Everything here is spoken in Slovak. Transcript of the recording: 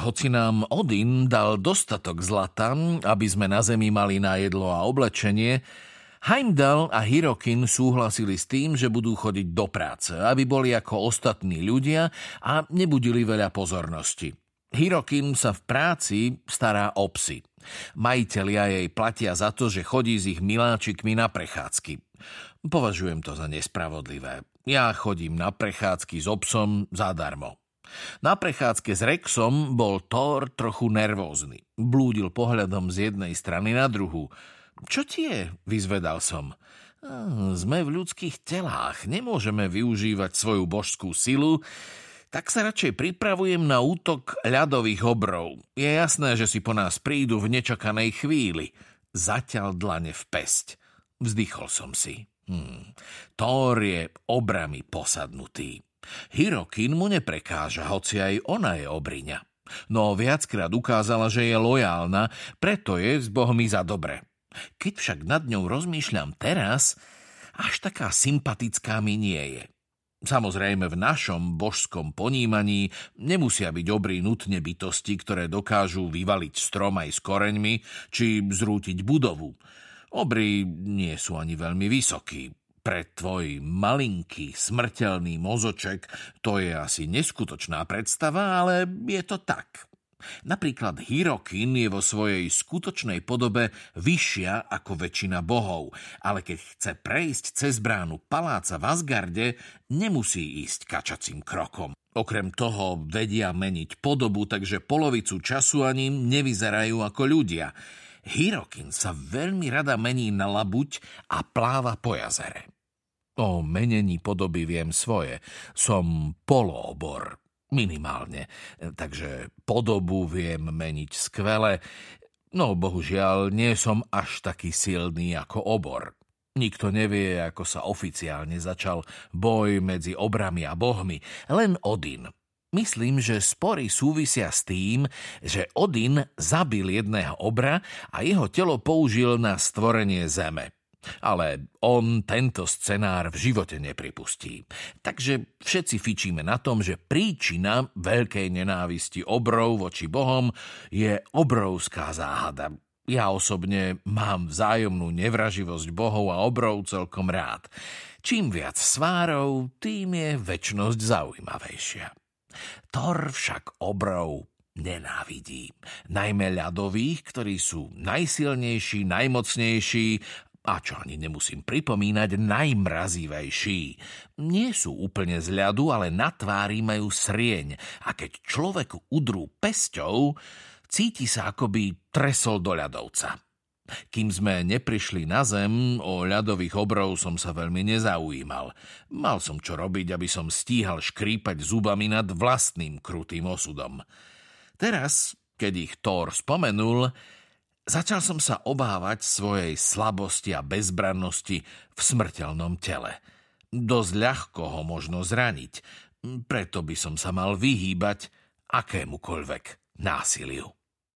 hoci nám Odin dal dostatok zlata, aby sme na zemi mali na jedlo a oblečenie, Heimdall a Hirokin súhlasili s tým, že budú chodiť do práce, aby boli ako ostatní ľudia a nebudili veľa pozornosti. Hirokin sa v práci stará o psy. Majitelia jej platia za to, že chodí s ich miláčikmi na prechádzky. Považujem to za nespravodlivé. Ja chodím na prechádzky s obsom zadarmo. Na prechádzke s Rexom bol Thor trochu nervózny. Blúdil pohľadom z jednej strany na druhú. Čo ti je? Vyzvedal som. Sme v ľudských telách, nemôžeme využívať svoju božskú silu, tak sa radšej pripravujem na útok ľadových obrov. Je jasné, že si po nás prídu v nečakanej chvíli. Zatiaľ dlane v pesť. Vzdychol som si. Hmm. Thor je obrami posadnutý. Hirokin mu neprekáža, hoci aj ona je obriňa. No viackrát ukázala, že je lojálna, preto je s bohmi za dobre. Keď však nad ňou rozmýšľam teraz, až taká sympatická mi nie je. Samozrejme v našom božskom ponímaní nemusia byť obrí nutne bytosti, ktoré dokážu vyvaliť strom aj s koreňmi, či zrútiť budovu. Obry nie sú ani veľmi vysokí. Pre tvoj malinký, smrteľný mozoček to je asi neskutočná predstava, ale je to tak. Napríklad Hirokin je vo svojej skutočnej podobe vyššia ako väčšina bohov, ale keď chce prejsť cez bránu paláca v Asgarde, nemusí ísť kačacím krokom. Okrem toho vedia meniť podobu, takže polovicu času ani nevyzerajú ako ľudia. Hirokin sa veľmi rada mení na labuť a pláva po jazere. O menení podoby viem svoje. Som poloobor, minimálne. Takže podobu viem meniť skvele. No bohužiaľ, nie som až taký silný ako obor. Nikto nevie, ako sa oficiálne začal boj medzi obrami a bohmi. Len Odin. Myslím, že spory súvisia s tým, že Odin zabil jedného obra a jeho telo použil na stvorenie zeme. Ale on tento scenár v živote nepripustí. Takže všetci fičíme na tom, že príčina veľkej nenávisti obrov voči bohom je obrovská záhada. Ja osobne mám vzájomnú nevraživosť bohov a obrov celkom rád. Čím viac svárov, tým je väčnosť zaujímavejšia. Thor však obrov nenávidí. Najmä ľadových, ktorí sú najsilnejší, najmocnejší a čo ani nemusím pripomínať, najmrazivejší. Nie sú úplne z ľadu, ale na tvári majú srieň a keď človeku udrú pesťou, cíti sa akoby tresol do ľadovca. Kým sme neprišli na zem, o ľadových obrov som sa veľmi nezaujímal. Mal som čo robiť, aby som stíhal škrípať zubami nad vlastným krutým osudom. Teraz, keď ich Thor spomenul, Začal som sa obávať svojej slabosti a bezbrannosti v smrteľnom tele. Dosť ľahko ho možno zraniť, preto by som sa mal vyhýbať akémukoľvek násiliu.